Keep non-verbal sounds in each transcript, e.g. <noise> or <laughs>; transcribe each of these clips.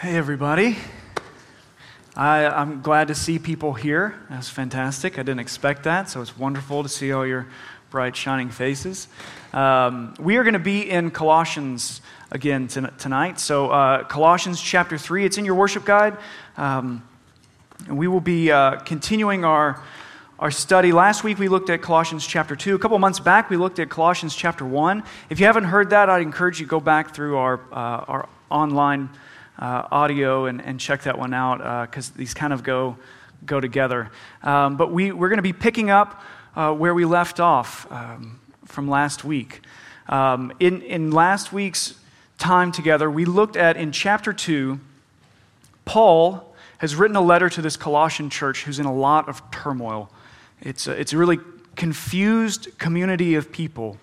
Hey, everybody. I, am glad to see people here. That's fantastic. I didn't expect that, so it's wonderful to see all your bright, shining faces. Um, we are going to be in Colossians again tonight. So, uh, Colossians chapter 3, it's in your worship guide. Um, and we will be uh, continuing our, our study. Last week we looked at Colossians chapter 2. A couple months back we looked at Colossians chapter 1. If you haven't heard that, I'd encourage you to go back through our, uh, our online uh, audio and, and check that one out because uh, these kind of go, go together. Um, but we, we're going to be picking up uh, where we left off um, from last week. Um, in, in last week's time together, we looked at in chapter 2, Paul has written a letter to this Colossian church who's in a lot of turmoil. It's a, it's a really confused community of people.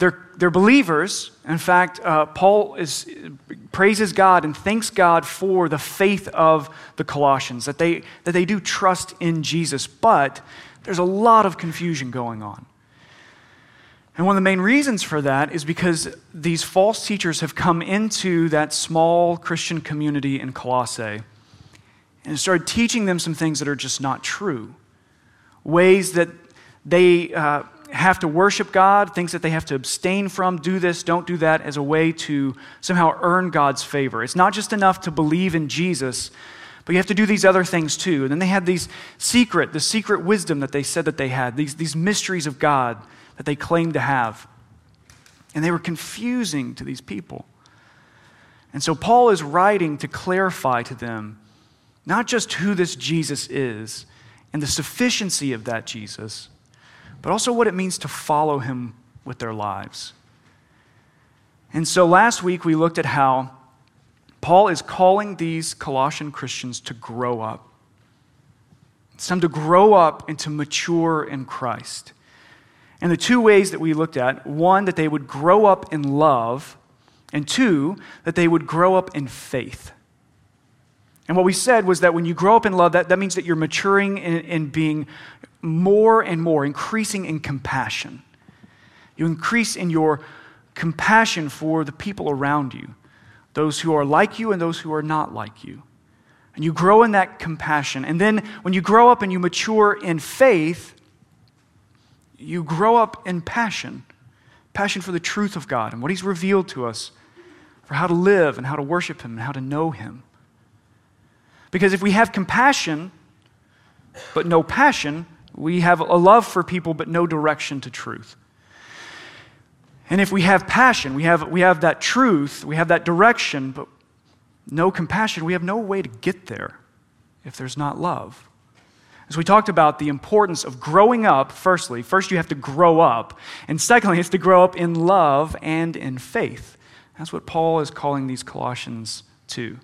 They're, they're believers. In fact, uh, Paul is, praises God and thanks God for the faith of the Colossians, that they, that they do trust in Jesus. But there's a lot of confusion going on. And one of the main reasons for that is because these false teachers have come into that small Christian community in Colossae and started teaching them some things that are just not true. Ways that they uh, have to worship God, things that they have to abstain from, do this, don't do that, as a way to somehow earn God's favor. It's not just enough to believe in Jesus, but you have to do these other things too. And then they had these secret, the secret wisdom that they said that they had, these, these mysteries of God that they claimed to have. And they were confusing to these people. And so Paul is writing to clarify to them not just who this Jesus is and the sufficiency of that Jesus, but also what it means to follow him with their lives. And so last week we looked at how Paul is calling these Colossian Christians to grow up. It's time to grow up and to mature in Christ. And the two ways that we looked at one, that they would grow up in love, and two, that they would grow up in faith. And what we said was that when you grow up in love, that, that means that you're maturing and being more and more, increasing in compassion. You increase in your compassion for the people around you, those who are like you and those who are not like you. And you grow in that compassion. And then when you grow up and you mature in faith, you grow up in passion passion for the truth of God and what He's revealed to us, for how to live and how to worship Him and how to know Him. Because if we have compassion, but no passion, we have a love for people, but no direction to truth. And if we have passion, we have, we have that truth, we have that direction, but no compassion, we have no way to get there if there's not love. As we talked about the importance of growing up, firstly, first you have to grow up, and secondly, it's to grow up in love and in faith. That's what Paul is calling these Colossians to.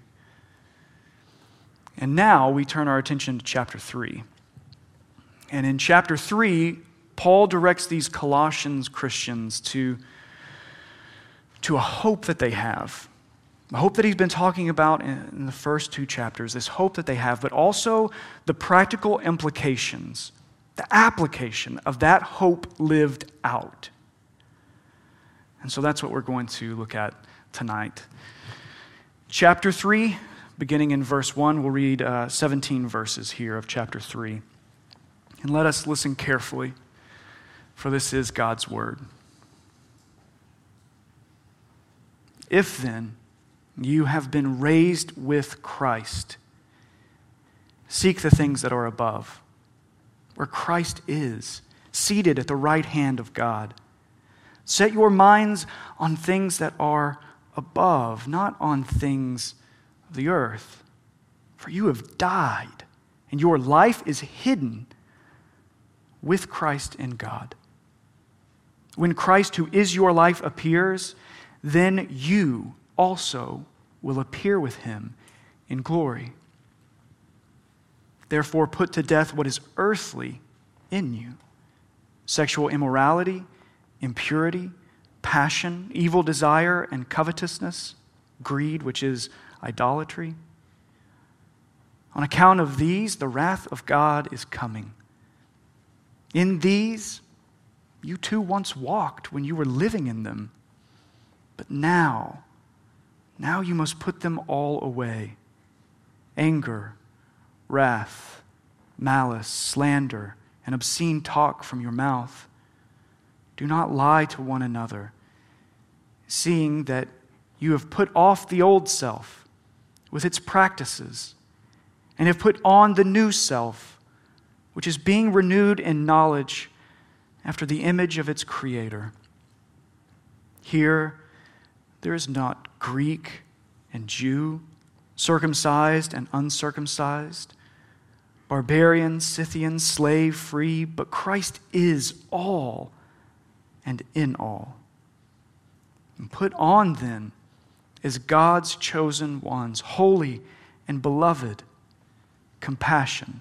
And now we turn our attention to chapter 3. And in chapter 3, Paul directs these Colossians Christians to, to a hope that they have the hope that he's been talking about in the first two chapters, this hope that they have, but also the practical implications, the application of that hope lived out. And so that's what we're going to look at tonight. Chapter 3, beginning in verse 1, we'll read uh, 17 verses here of chapter 3. And let us listen carefully, for this is God's word. If then, you have been raised with Christ. Seek the things that are above, where Christ is, seated at the right hand of God. Set your minds on things that are above, not on things of the earth. For you have died, and your life is hidden with Christ in God. When Christ, who is your life, appears, then you also will appear with him in glory. Therefore, put to death what is earthly in you sexual immorality, impurity, passion, evil desire, and covetousness, greed, which is idolatry. On account of these, the wrath of God is coming. In these, you too once walked when you were living in them. But now, Now you must put them all away anger, wrath, malice, slander, and obscene talk from your mouth. Do not lie to one another, seeing that you have put off the old self with its practices and have put on the new self, which is being renewed in knowledge after the image of its creator. Here, there is not Greek and Jew, circumcised and uncircumcised, barbarian, Scythian, slave, free, but Christ is all and in all. And put on then as God's chosen ones, holy and beloved, compassion,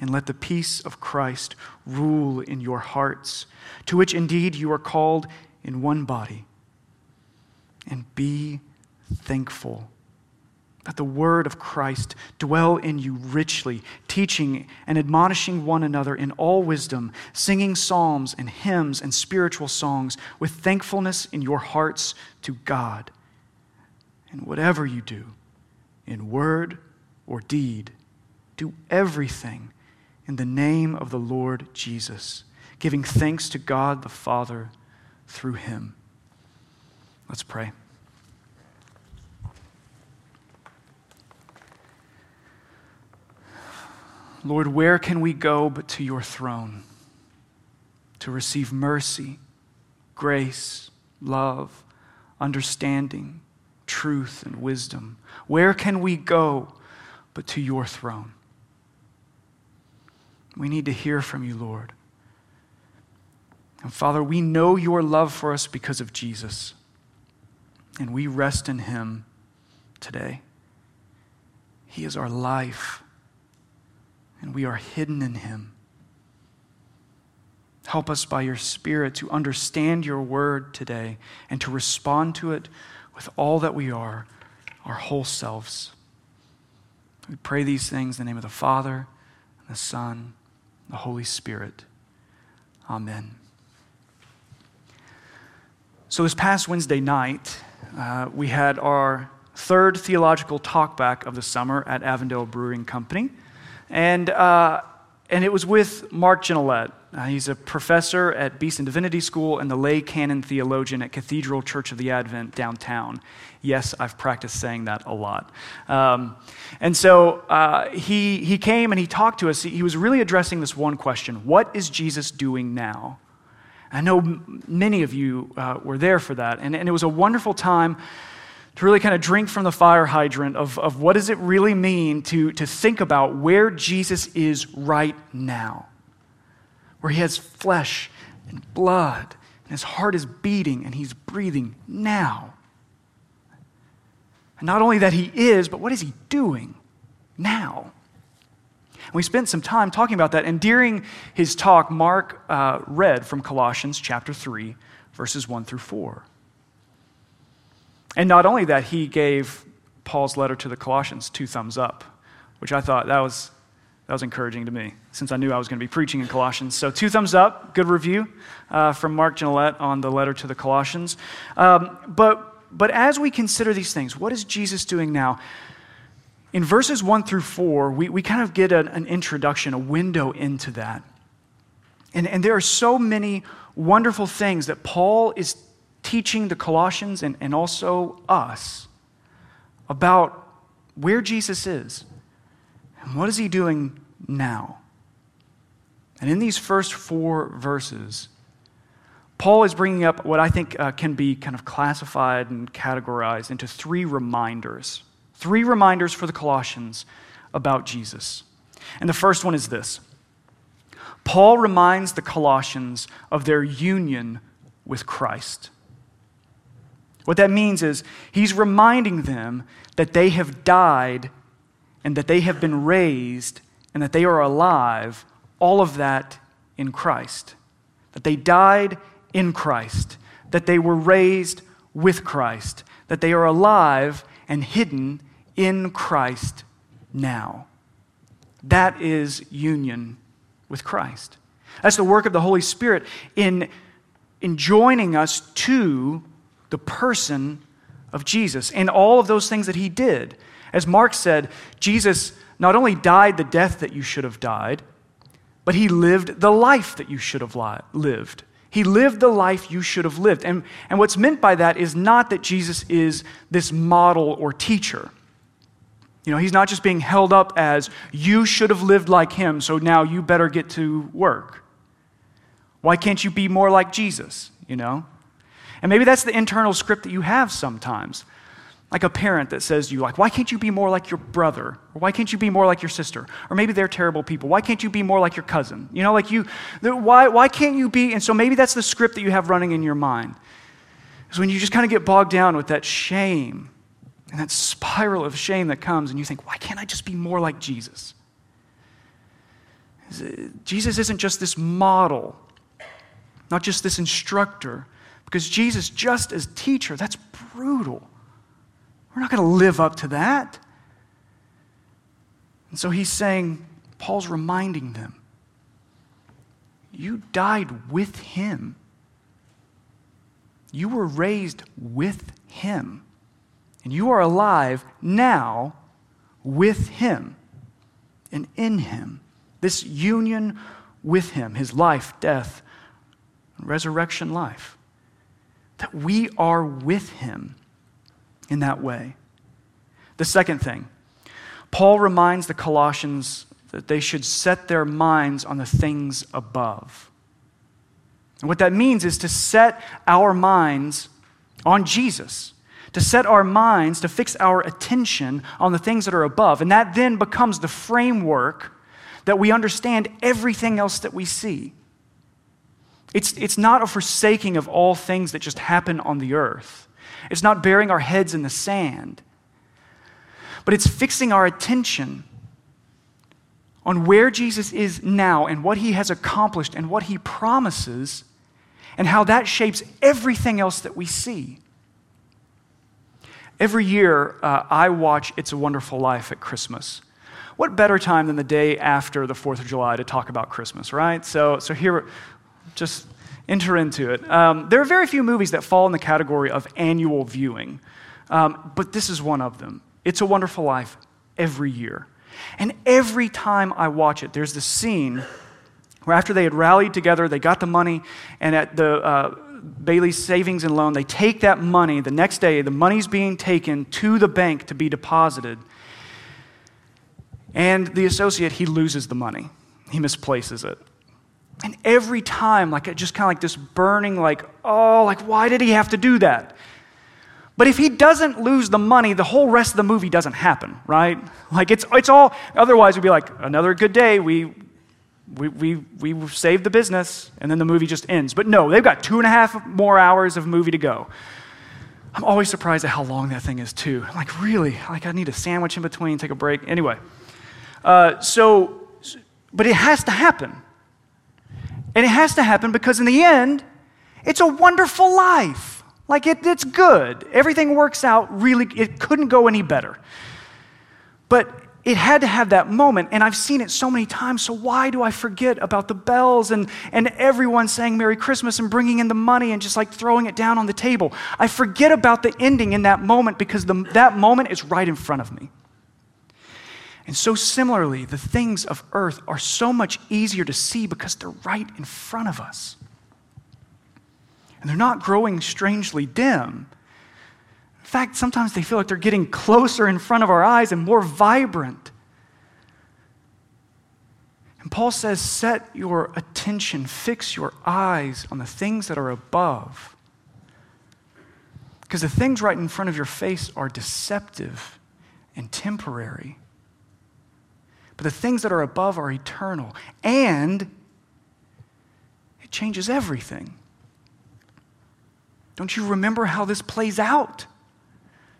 And let the peace of Christ rule in your hearts, to which indeed you are called in one body. And be thankful. Let the word of Christ dwell in you richly, teaching and admonishing one another in all wisdom, singing psalms and hymns and spiritual songs with thankfulness in your hearts to God. And whatever you do, in word or deed, do everything in the name of the Lord Jesus, giving thanks to God the Father through him. Let's pray. Lord, where can we go but to your throne to receive mercy, grace, love, understanding, truth, and wisdom? Where can we go but to your throne? We need to hear from you, Lord. And Father, we know your love for us because of Jesus, and we rest in him today. He is our life and we are hidden in Him. Help us by your Spirit to understand your word today and to respond to it with all that we are, our whole selves. We pray these things in the name of the Father, and the Son, the Holy Spirit. Amen. So, this past Wednesday night, uh, we had our third theological talkback of the summer at Avondale Brewing Company. And, uh, and it was with Mark Gignilliat. Uh, he's a professor at Beeson Divinity School and the lay canon theologian at Cathedral Church of the Advent downtown. Yes, I've practiced saying that a lot. Um, and so uh, he, he came and he talked to us. He, he was really addressing this one question What is Jesus doing now? I know many of you uh, were there for that. And, and it was a wonderful time to really kind of drink from the fire hydrant of, of what does it really mean to, to think about where Jesus is right now, where he has flesh and blood, and his heart is beating and he's breathing now. And not only that he is, but what is he doing now? And we spent some time talking about that. And during his talk, Mark uh, read from Colossians chapter 3, verses 1 through 4. And not only that, he gave Paul's letter to the Colossians two thumbs up, which I thought that was, that was encouraging to me since I knew I was going to be preaching in Colossians. So, two thumbs up, good review uh, from Mark Gignilliat on the letter to the Colossians. Um, but, but as we consider these things, what is Jesus doing now? In verses 1 through 4, we, we kind of get an, an introduction, a window into that. And, and there are so many wonderful things that Paul is teaching the Colossians and, and also us about where Jesus is and what is he doing now. And in these first four verses, Paul is bringing up what I think uh, can be kind of classified and categorized into three reminders. Three reminders for the Colossians about Jesus. And the first one is this Paul reminds the Colossians of their union with Christ. What that means is he's reminding them that they have died and that they have been raised and that they are alive, all of that in Christ. That they died in Christ, that they were raised with Christ, that they are alive and hidden in Christ now. That is union with Christ. That's the work of the Holy Spirit in, in joining us to the person of Jesus and all of those things that he did. As Mark said, Jesus not only died the death that you should have died, but he lived the life that you should have li- lived. He lived the life you should have lived. And, and what's meant by that is not that Jesus is this model or teacher. You know, he's not just being held up as you should have lived like him, so now you better get to work. Why can't you be more like Jesus? You know? And maybe that's the internal script that you have sometimes. Like a parent that says to you, like, why can't you be more like your brother? Or why can't you be more like your sister? Or maybe they're terrible people. Why can't you be more like your cousin? You know, like you, why, why can't you be? And so maybe that's the script that you have running in your mind. Is when you just kind of get bogged down with that shame and that spiral of shame that comes, and you think, why can't I just be more like Jesus? Jesus isn't just this model, not just this instructor, because Jesus, just as teacher, that's brutal. We're not going to live up to that. And so he's saying, Paul's reminding them, you died with him. You were raised with him. And you are alive now with him and in him. This union with him, his life, death, resurrection life. That we are with him in that way. The second thing, Paul reminds the Colossians that they should set their minds on the things above. And what that means is to set our minds on Jesus, to set our minds, to fix our attention on the things that are above. And that then becomes the framework that we understand everything else that we see. It's, it's not a forsaking of all things that just happen on the earth. It's not burying our heads in the sand, but it's fixing our attention on where Jesus is now and what he has accomplished and what he promises and how that shapes everything else that we see. Every year, uh, I watch It's a Wonderful Life at Christmas. What better time than the day after the 4th of July to talk about Christmas, right? So, so here, just enter into it. Um, there are very few movies that fall in the category of annual viewing, um, but this is one of them. It's a Wonderful Life every year. And every time I watch it, there's this scene where after they had rallied together, they got the money, and at the uh, Bailey's Savings and Loan, they take that money. The next day, the money's being taken to the bank to be deposited. And the associate, he loses the money. He misplaces it. And every time, like just kind of like this burning, like, oh, like, why did he have to do that? But if he doesn't lose the money, the whole rest of the movie doesn't happen, right? Like it's, it's all, otherwise we'd be like, another good day, we, we, we, we saved the business, and then the movie just ends. But no, they've got two and a half more hours of movie to go. I'm always surprised at how long that thing is, too. I'm like, really? Like, I need a sandwich in between, take a break. Anyway, uh, so, but it has to happen. And it has to happen because in the end, it's a wonderful life. Like it, it's good. Everything works out really, it couldn't go any better. But it had to have that moment, and I've seen it so many times, so why do I forget about the bells and, and everyone saying Merry Christmas and bringing in the money and just like throwing it down on the table? I forget about the ending in that moment because the, that moment is right in front of me. And so, similarly, the things of earth are so much easier to see because they're right in front of us. And they're not growing strangely dim. In fact, sometimes they feel like they're getting closer in front of our eyes and more vibrant. And Paul says, set your attention, fix your eyes on the things that are above. Because the things right in front of your face are deceptive and temporary. But the things that are above are eternal. And it changes everything. Don't you remember how this plays out?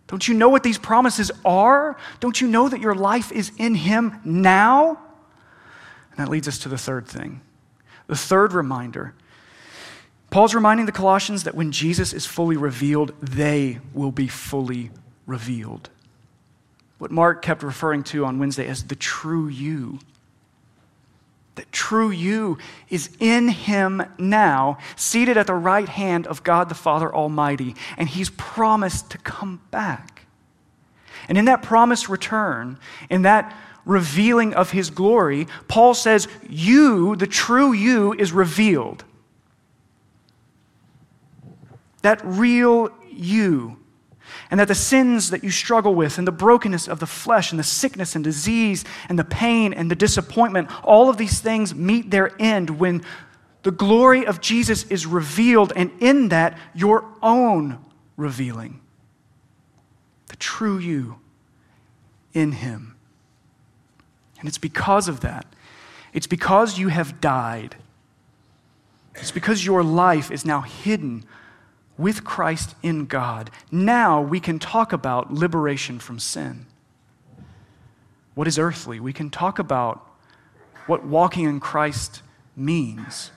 Don't you know what these promises are? Don't you know that your life is in Him now? And that leads us to the third thing. The third reminder Paul's reminding the Colossians that when Jesus is fully revealed, they will be fully revealed. What Mark kept referring to on Wednesday as the true you. That true you is in him now, seated at the right hand of God the Father Almighty, and he's promised to come back. And in that promised return, in that revealing of his glory, Paul says, You, the true you, is revealed. That real you. And that the sins that you struggle with, and the brokenness of the flesh, and the sickness and disease, and the pain and the disappointment, all of these things meet their end when the glory of Jesus is revealed, and in that, your own revealing. The true you in Him. And it's because of that. It's because you have died. It's because your life is now hidden with Christ in God. Now we can talk about liberation from sin. What is earthly? We can talk about what walking in Christ means.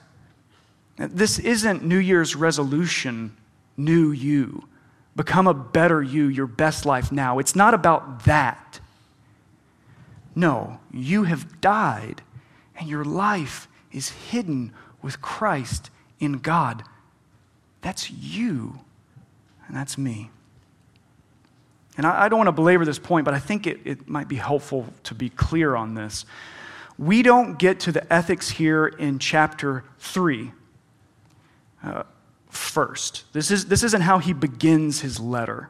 This isn't New Year's resolution, new you. Become a better you, your best life now. It's not about that. No, you have died, and your life is hidden with Christ in God. That's you, and that's me. And I, I don't want to belabor this point, but I think it, it might be helpful to be clear on this. We don't get to the ethics here in chapter 3 uh, first. This, is, this isn't how he begins his letter.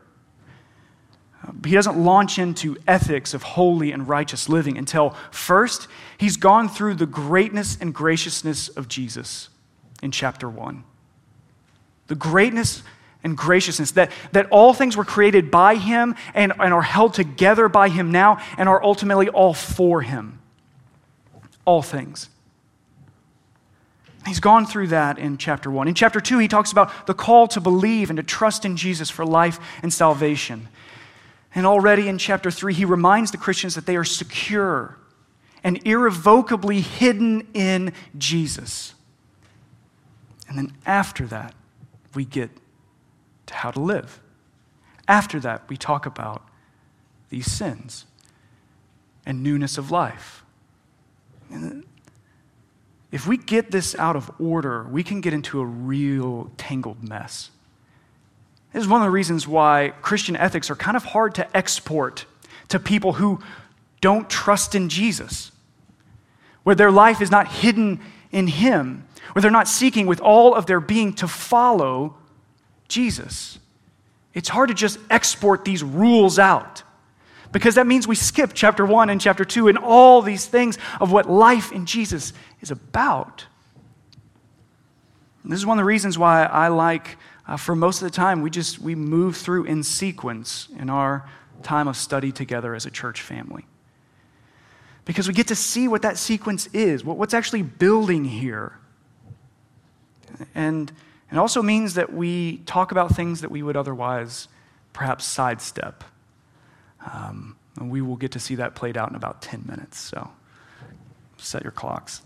He doesn't launch into ethics of holy and righteous living until first he's gone through the greatness and graciousness of Jesus in chapter 1. The greatness and graciousness that, that all things were created by him and, and are held together by him now and are ultimately all for him. All things. He's gone through that in chapter 1. In chapter 2, he talks about the call to believe and to trust in Jesus for life and salvation. And already in chapter 3, he reminds the Christians that they are secure and irrevocably hidden in Jesus. And then after that, we get to how to live. After that, we talk about these sins and newness of life. And if we get this out of order, we can get into a real tangled mess. This is one of the reasons why Christian ethics are kind of hard to export to people who don't trust in Jesus, where their life is not hidden in Him, where they're not seeking with all of their being to follow Jesus. It's hard to just export these rules out because that means we skip chapter 1 and chapter 2 and all these things of what life in Jesus is about. And this is one of the reasons why I like uh, for most of the time, we just we move through in sequence in our time of study together as a church family. Because we get to see what that sequence is, what, what's actually building here. And it also means that we talk about things that we would otherwise perhaps sidestep. Um, and we will get to see that played out in about 10 minutes. So set your clocks.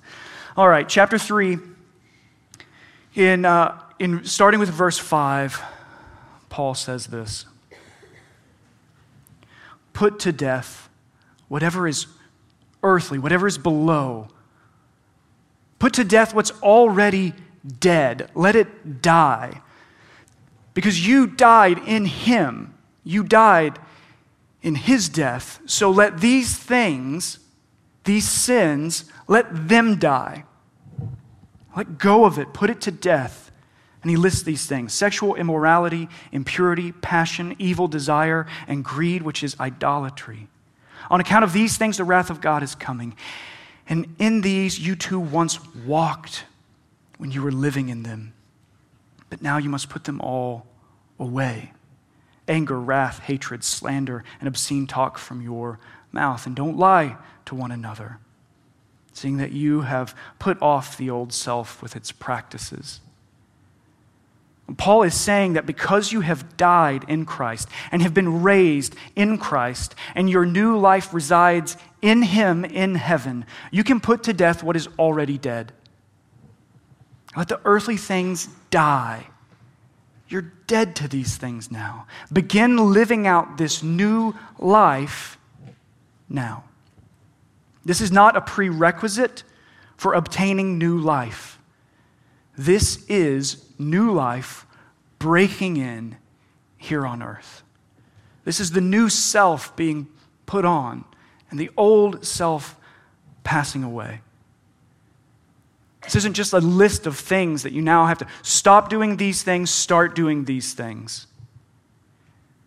All right, chapter 3. In uh, in starting with verse 5, Paul says this Put to death whatever is earthly, whatever is below. Put to death what's already dead. Let it die. Because you died in him. You died in his death. So let these things, these sins, let them die. Let go of it. Put it to death. And he lists these things sexual immorality, impurity, passion, evil desire, and greed, which is idolatry. On account of these things, the wrath of God is coming. And in these, you too once walked when you were living in them. But now you must put them all away anger, wrath, hatred, slander, and obscene talk from your mouth. And don't lie to one another, seeing that you have put off the old self with its practices Paul is saying that because you have died in Christ and have been raised in Christ, and your new life resides in Him in heaven, you can put to death what is already dead. Let the earthly things die. You're dead to these things now. Begin living out this new life now. This is not a prerequisite for obtaining new life. This is new life breaking in here on earth. This is the new self being put on and the old self passing away. This isn't just a list of things that you now have to stop doing these things, start doing these things.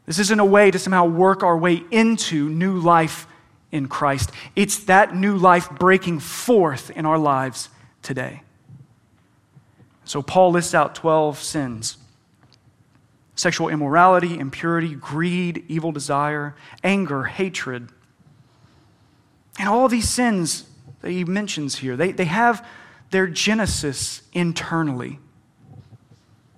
This isn't a way to somehow work our way into new life in Christ. It's that new life breaking forth in our lives today. So, Paul lists out 12 sins sexual immorality, impurity, greed, evil desire, anger, hatred. And all these sins that he mentions here, they, they have their genesis internally.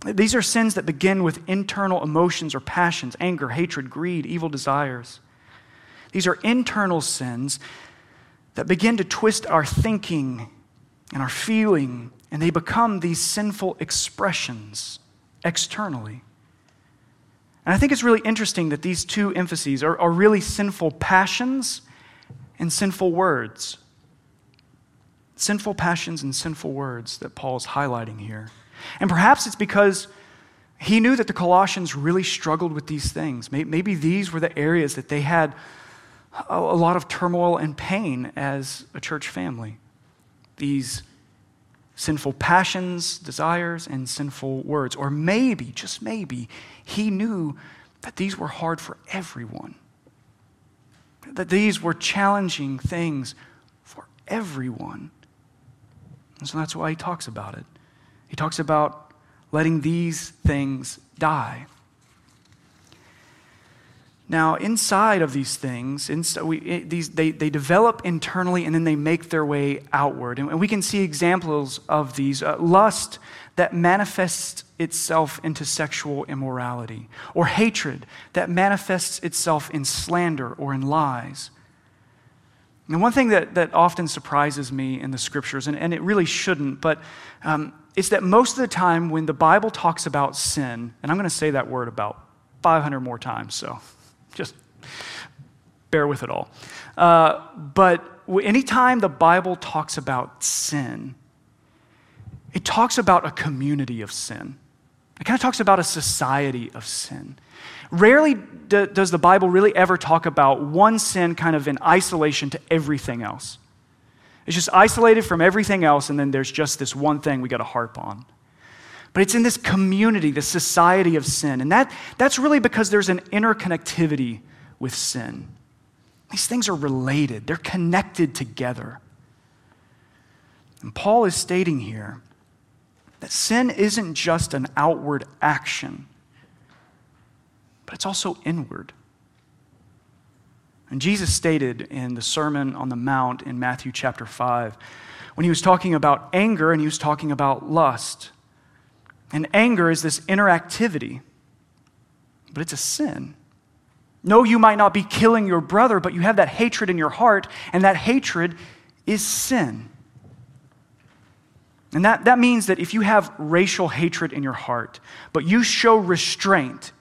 These are sins that begin with internal emotions or passions anger, hatred, greed, evil desires. These are internal sins that begin to twist our thinking and our feeling, and they become these sinful expressions externally. And I think it's really interesting that these two emphases are, are really sinful passions and sinful words. Sinful passions and sinful words that Paul is highlighting here. And perhaps it's because he knew that the Colossians really struggled with these things. Maybe these were the areas that they had a lot of turmoil and pain as a church family. These sinful passions, desires, and sinful words. Or maybe, just maybe, he knew that these were hard for everyone, that these were challenging things for everyone. And so that's why he talks about it. He talks about letting these things die. Now, inside of these things, inside, we, these, they, they develop internally and then they make their way outward. And we can see examples of these uh, lust that manifests itself into sexual immorality, or hatred that manifests itself in slander or in lies. And one thing that, that often surprises me in the scriptures, and, and it really shouldn't, but um, it's that most of the time when the Bible talks about sin, and I'm going to say that word about 500 more times, so just bear with it all. Uh, but anytime the Bible talks about sin, it talks about a community of sin. It kind of talks about a society of sin. Rarely do, does the Bible really ever talk about one sin kind of in isolation to everything else. It's just isolated from everything else, and then there's just this one thing we got to harp on. But it's in this community, this society of sin. And that, that's really because there's an interconnectivity with sin. These things are related, they're connected together. And Paul is stating here that sin isn't just an outward action, but it's also inward. And Jesus stated in the Sermon on the Mount in Matthew chapter 5, when he was talking about anger and he was talking about lust, and anger is this interactivity, but it's a sin. No, you might not be killing your brother, but you have that hatred in your heart, and that hatred is sin. And that, that means that if you have racial hatred in your heart, but you show restraint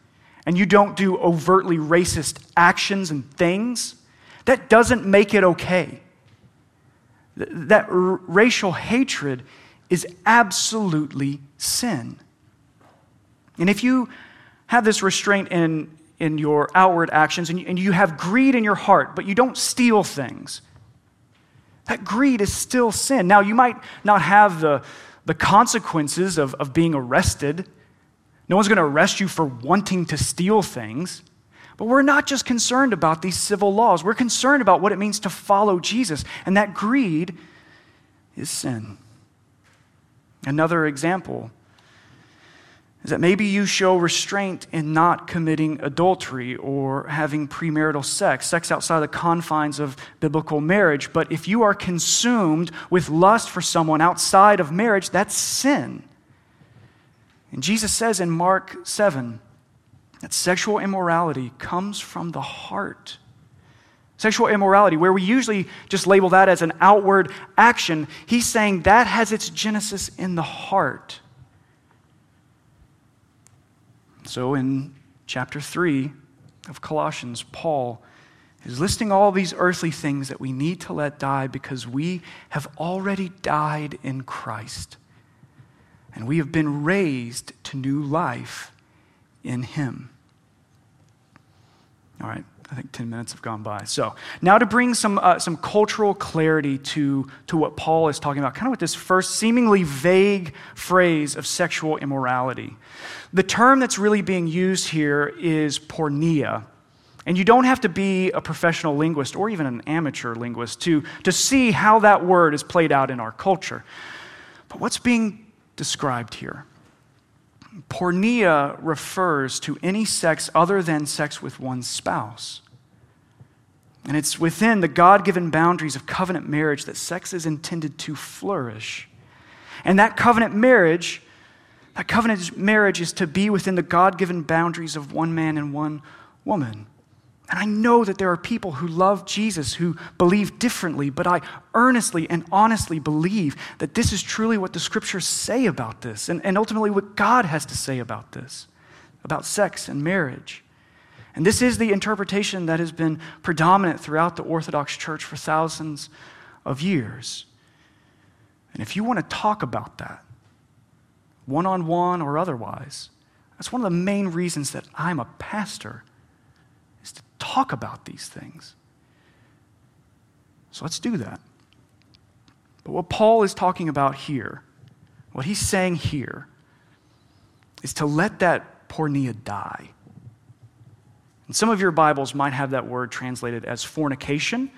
and you don't do overtly racist actions and things, that doesn't make it okay. That r- racial hatred is absolutely sin. And if you have this restraint in, in your outward actions and you, and you have greed in your heart, but you don't steal things, that greed is still sin. Now, you might not have the, the consequences of, of being arrested. No one's going to arrest you for wanting to steal things. But we're not just concerned about these civil laws. We're concerned about what it means to follow Jesus. And that greed is sin. Another example is that maybe you show restraint in not committing adultery or having premarital sex, sex outside the confines of biblical marriage. But if you are consumed with lust for someone outside of marriage, that's sin. And Jesus says in Mark 7 that sexual immorality comes from the heart. Sexual immorality, where we usually just label that as an outward action, he's saying that has its genesis in the heart. So in chapter 3 of Colossians, Paul is listing all these earthly things that we need to let die because we have already died in Christ. And we have been raised to new life in Him. All right, I think 10 minutes have gone by. So, now to bring some, uh, some cultural clarity to, to what Paul is talking about, kind of with this first seemingly vague phrase of sexual immorality. The term that's really being used here is porneia. And you don't have to be a professional linguist or even an amateur linguist to, to see how that word is played out in our culture. But what's being described here? Porneia refers to any sex other than sex with one's spouse. And it's within the God given boundaries of covenant marriage that sex is intended to flourish. And that covenant marriage, that covenant marriage is to be within the God given boundaries of one man and one woman. And I know that there are people who love Jesus who believe differently, but I earnestly and honestly believe that this is truly what the scriptures say about this, and, and ultimately what God has to say about this, about sex and marriage. And this is the interpretation that has been predominant throughout the Orthodox Church for thousands of years. And if you want to talk about that, one on one or otherwise, that's one of the main reasons that I'm a pastor talk about these things. So let's do that. But what Paul is talking about here, what he's saying here, is to let that porneia die. And some of your Bibles might have that word translated as fornication.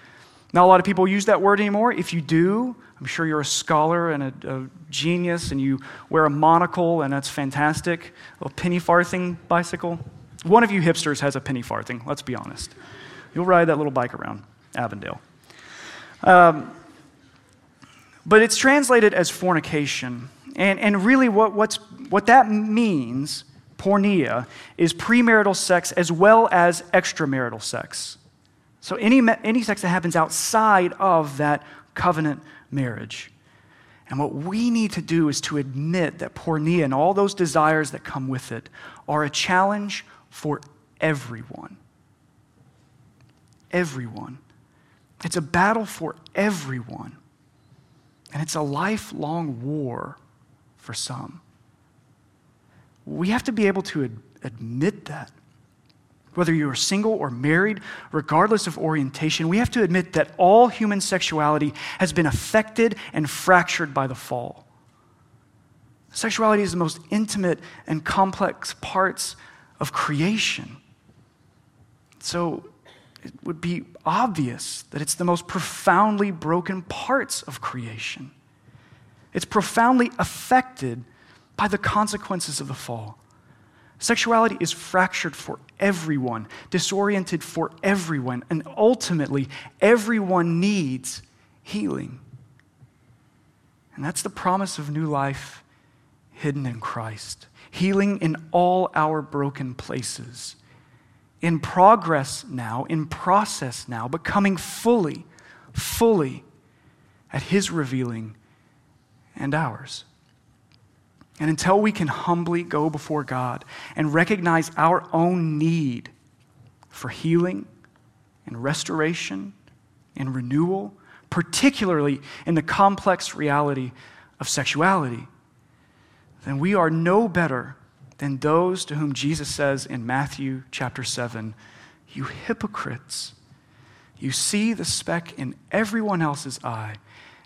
Not a lot of people use that word anymore. If you do, I'm sure you're a scholar and a, a genius and you wear a monocle, and that's fantastic. A penny farthing bicycle. One of you hipsters has a penny farthing, let's be honest. You'll ride that little bike around Avondale. Um, but it's translated as fornication. And, and really, what, what's, what that means, porneia, is premarital sex as well as extramarital sex. So, any, any sex that happens outside of that covenant marriage. And what we need to do is to admit that porneia and all those desires that come with it are a challenge for everyone. Everyone. It's a battle for everyone. And it's a lifelong war for some. We have to be able to ad- admit that. Whether you are single or married, regardless of orientation, we have to admit that all human sexuality has been affected and fractured by the fall. Sexuality is the most intimate and complex parts of creation. So it would be obvious that it's the most profoundly broken parts of creation. It's profoundly affected by the consequences of the fall. Sexuality is fractured for everyone, disoriented for everyone, and ultimately, everyone needs healing. And that's the promise of new life hidden in Christ healing in all our broken places. In progress now, in process now, becoming fully, fully at His revealing and ours. And until we can humbly go before God and recognize our own need for healing and restoration and renewal, particularly in the complex reality of sexuality, then we are no better than those to whom Jesus says in Matthew chapter 7 You hypocrites, you see the speck in everyone else's eye,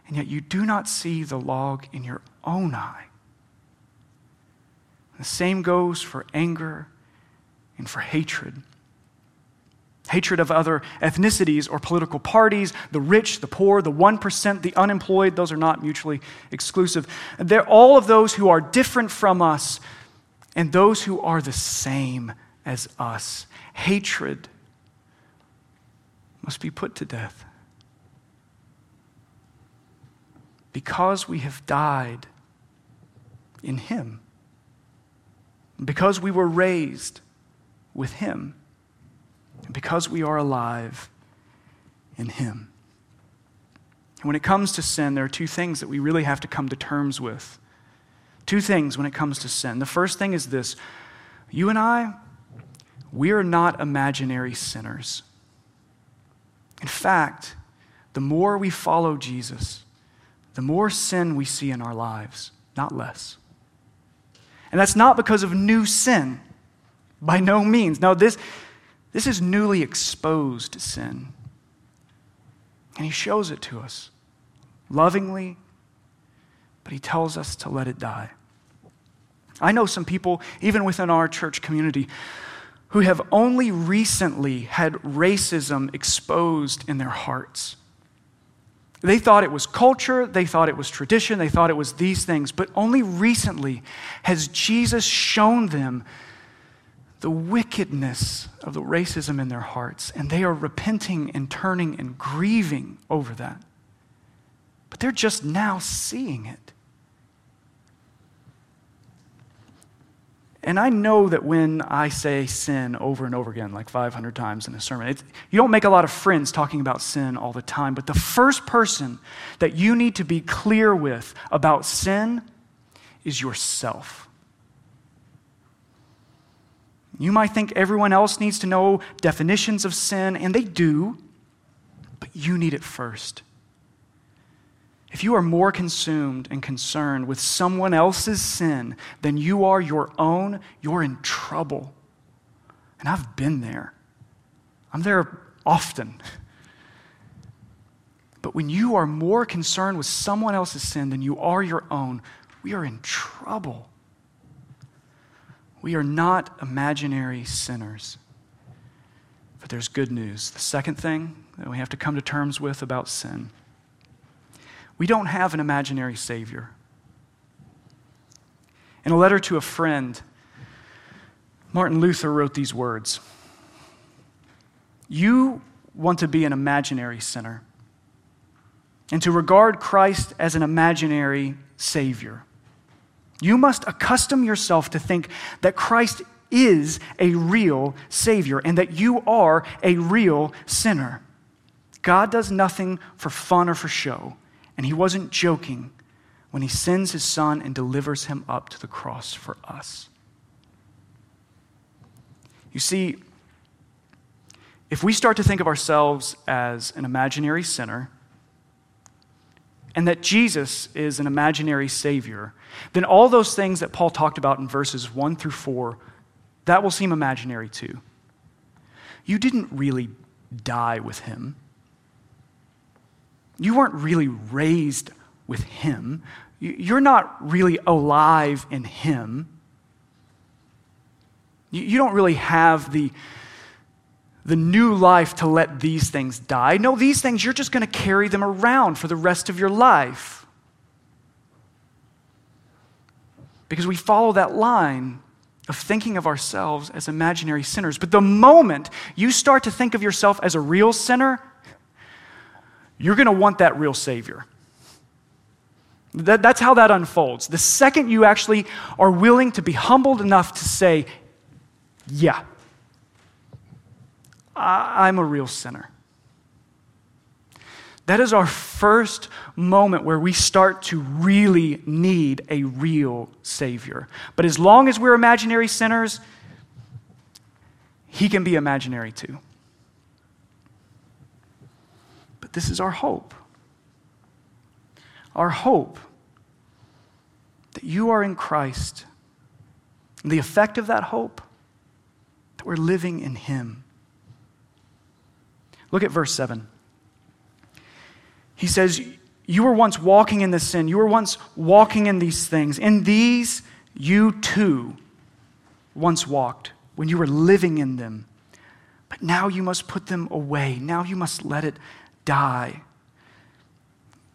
and yet you do not see the log in your own eye. The same goes for anger and for hatred hatred of other ethnicities or political parties, the rich, the poor, the 1%, the unemployed, those are not mutually exclusive. They're all of those who are different from us and those who are the same as us. Hatred must be put to death. Because we have died in Him. because we were raised with Him, and because we are alive in Him. When it comes to sin, there are two things that we really have to come to terms with. Two things when it comes to sin. The first thing is this you and I, we are not imaginary sinners. In fact, the more we follow Jesus, the more sin we see in our lives, not less. And that's not because of new sin, by no means. No, this, this is newly exposed sin. And he shows it to us lovingly, but he tells us to let it die. I know some people, even within our church community, who have only recently had racism exposed in their hearts. They thought it was culture, they thought it was tradition, they thought it was these things, but only recently has Jesus shown them the wickedness of the racism in their hearts, and they are repenting and turning and grieving over that. But they're just now seeing it. And I know that when I say sin over and over again, like 500 times in a sermon, you don't make a lot of friends talking about sin all the time. But the first person that you need to be clear with about sin is yourself. You might think everyone else needs to know definitions of sin, and they do, but you need it first. If you are more consumed and concerned with someone else's sin than you are your own, you're in trouble. And I've been there. I'm there often. <laughs> But when you are more concerned with someone else's sin than you are your own, we are in trouble. We are not imaginary sinners. But there's good news. The second thing that we have to come to terms with about sin we don't have an imaginary Savior. In a letter to a friend, Martin Luther wrote these words You want to be an imaginary sinner and to regard Christ as an imaginary Savior. You must accustom yourself to think that Christ is a real Savior and that you are a real sinner. God does nothing for fun or for show, and He wasn't joking when He sends His Son and delivers Him up to the cross for us. You see, if we start to think of ourselves as an imaginary sinner, and that Jesus is an imaginary Savior, then all those things that Paul talked about in verses 1 through 4, that will seem imaginary too. You didn't really die with him. You weren't really raised with him. You're not really alive in him. You don't really have the, the new life to let these things die. No, these things, you're just going to carry them around for the rest of your life. Because we follow that line of thinking of ourselves as imaginary sinners. But the moment you start to think of yourself as a real sinner, you're going to want that real Savior. That, that's how that unfolds. The second you actually are willing to be humbled enough to say, Yeah, I'm a real sinner. That is our first moment where we start to really need a real Savior. But as long as we're imaginary sinners, He can be imaginary too. But this is our hope. Our hope that you are in Christ. And the effect of that hope, that we're living in Him. Look at verse 7. He says, You were once walking in this sin. You were once walking in these things. In these, you too once walked when you were living in them. But now you must put them away. Now you must let it die.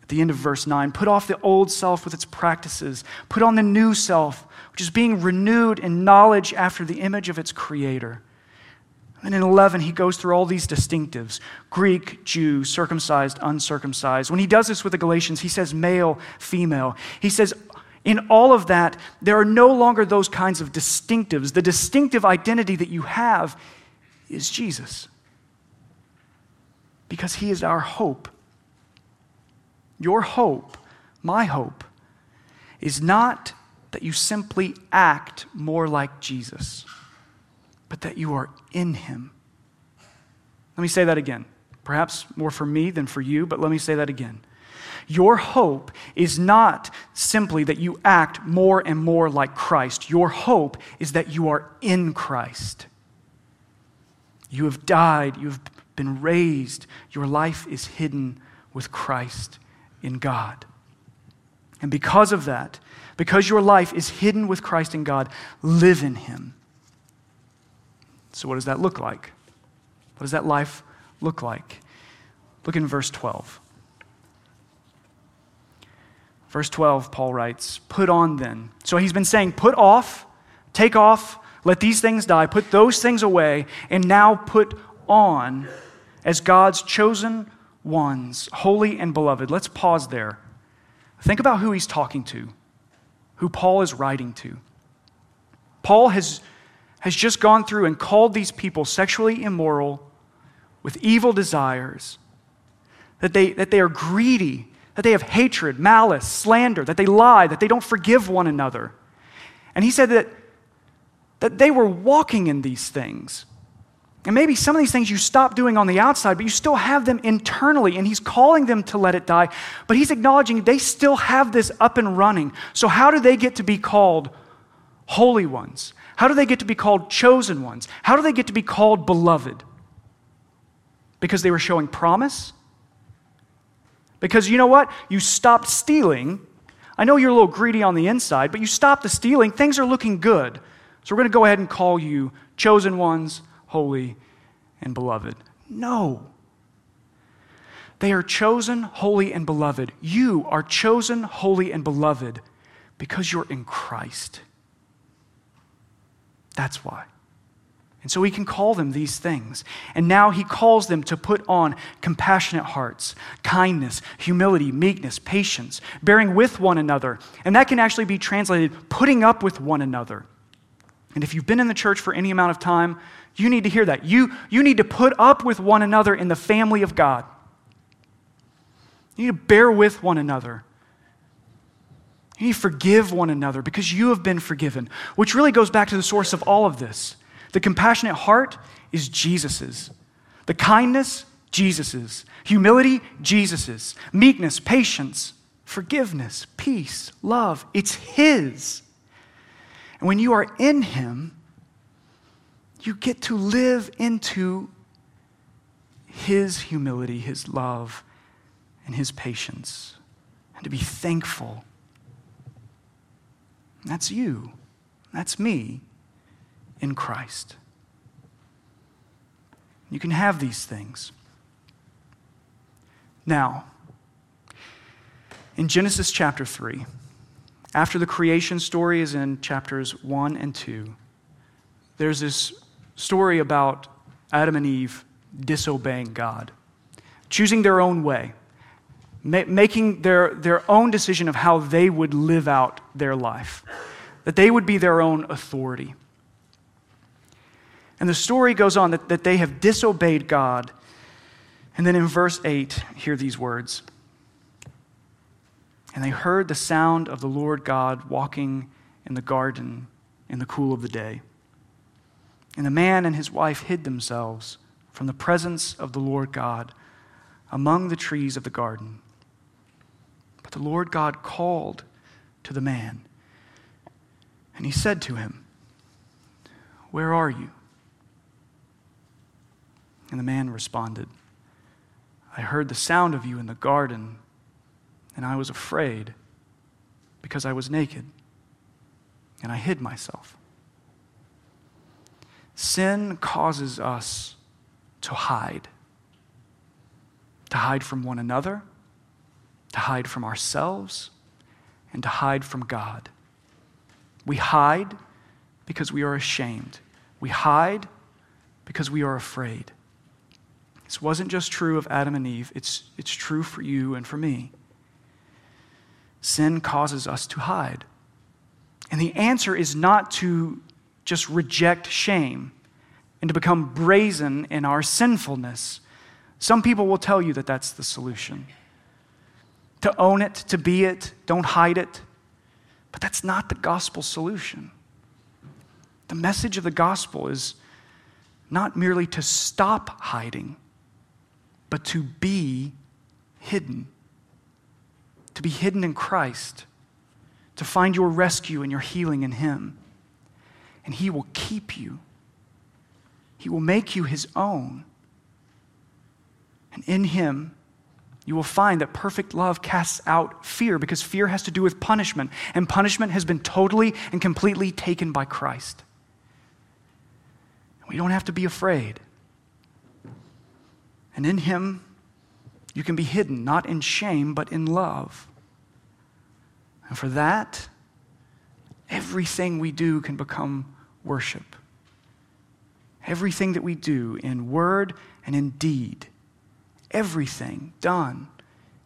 At the end of verse 9, put off the old self with its practices, put on the new self, which is being renewed in knowledge after the image of its creator. And in 11, he goes through all these distinctives Greek, Jew, circumcised, uncircumcised. When he does this with the Galatians, he says male, female. He says In all of that, there are no longer those kinds of distinctives. The distinctive identity that you have is Jesus because he is our hope. Your hope, my hope, is not that you simply act more like Jesus, but that you are in him. Let me say that again. Perhaps more for me than for you, but let me say that again. Your hope is not simply that you act more and more like Christ. Your hope is that you are in Christ. You have died, you have been raised, your life is hidden with Christ in God. And because of that, because your life is hidden with Christ in God, live in Him. So, what does that look like? What does that life look like? Look in verse 12. Verse 12, Paul writes, Put on then. So he's been saying, Put off, take off, let these things die, put those things away, and now put on as God's chosen ones, holy and beloved. Let's pause there. Think about who he's talking to, who Paul is writing to. Paul has, has just gone through and called these people sexually immoral with evil desires, that they, that they are greedy, that they have hatred, malice, slander, that they lie, that they don't forgive one another. And he said that, that they were walking in these things. And maybe some of these things you stop doing on the outside, but you still have them internally, and he's calling them to let it die. But he's acknowledging they still have this up and running. So, how do they get to be called holy ones? How do they get to be called chosen ones? How do they get to be called beloved? Because they were showing promise? Because you know what? You stopped stealing. I know you're a little greedy on the inside, but you stopped the stealing. Things are looking good. So, we're going to go ahead and call you chosen ones holy, and beloved. No. They are chosen, holy, and beloved. You are chosen, holy, and beloved because you're in Christ. That's why. And so he can call them these things. And now he calls them to put on compassionate hearts, kindness, humility, meekness, patience, bearing with one another. And that can actually be translated putting up with one another. And if you've been in the church for any amount of time, you need to hear that. You, you need to put up with one another in the family of God. You need to bear with one another. You need to forgive one another because you have been forgiven, which really goes back to the source of all of this. The compassionate heart is Jesus's. The kindness, Jesus's. Humility, Jesus's. Meekness, patience, forgiveness, peace, love, it's His. And when you are in Him, you get to live into His humility, His love, and His patience, and to be thankful. That's you. That's me in Christ. You can have these things. Now, in Genesis chapter 3, after the creation story is in chapters 1 and 2, there's this story about Adam and Eve disobeying God, choosing their own way, ma- making their, their own decision of how they would live out their life, that they would be their own authority. And the story goes on that, that they have disobeyed God. And then in verse 8, hear these words. And they heard the sound of the Lord God walking in the garden in the cool of the day. And the man and his wife hid themselves from the presence of the Lord God among the trees of the garden. The Lord God called to the man, and he said to him, Where are you? And the man responded, I heard the sound of you in the garden, and I was afraid because I was naked, and I hid myself. Sin causes us to hide. To hide from one another, to hide from ourselves, and to hide from God. We hide because we are ashamed. We hide because we are afraid. This wasn't just true of Adam and Eve, it's, it's true for you and for me. Sin causes us to hide. And the answer is not to just reject shame and to become brazen in our sinfulness. Some people will tell you that that's the solution. To own it, to be it, don't hide it. But that's not the gospel solution. The message of the gospel is not merely to stop hiding, but to be hidden. To be hidden in Christ, to find your rescue and your healing in Him. And He will keep you, He will make you His own. And in Him, you will find that perfect love casts out fear because fear has to do with punishment, and punishment has been totally and completely taken by Christ. We don't have to be afraid. And in Him, you can be hidden, not in shame, but in love. And for that, everything we do can become worship. Everything that we do in word and in deed, everything done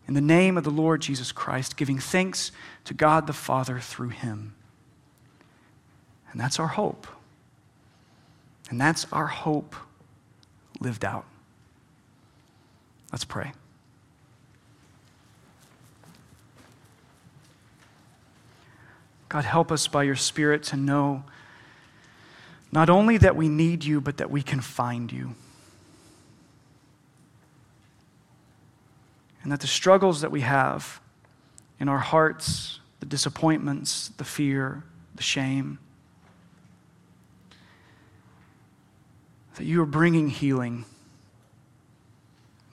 in the name of the Lord Jesus Christ, giving thanks to God the Father through Him. And that's our hope. And that's our hope lived out. Let's pray. God, help us by your Spirit to know not only that we need you, but that we can find you. And that the struggles that we have in our hearts, the disappointments, the fear, the shame, that you are bringing healing.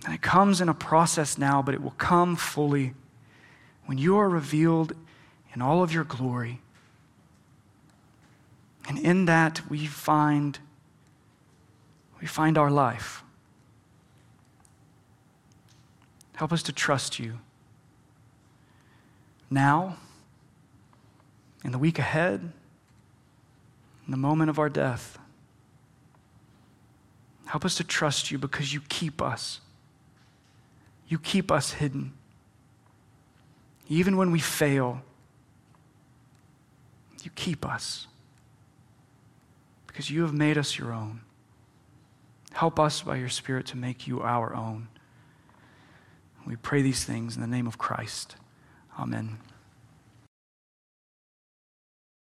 And it comes in a process now, but it will come fully when you are revealed in all of your glory. And in that we find we find our life. Help us to trust you. Now, in the week ahead, in the moment of our death. Help us to trust you because you keep us. You keep us hidden. Even when we fail, you keep us because you have made us your own. Help us by your Spirit to make you our own. We pray these things in the name of Christ. Amen.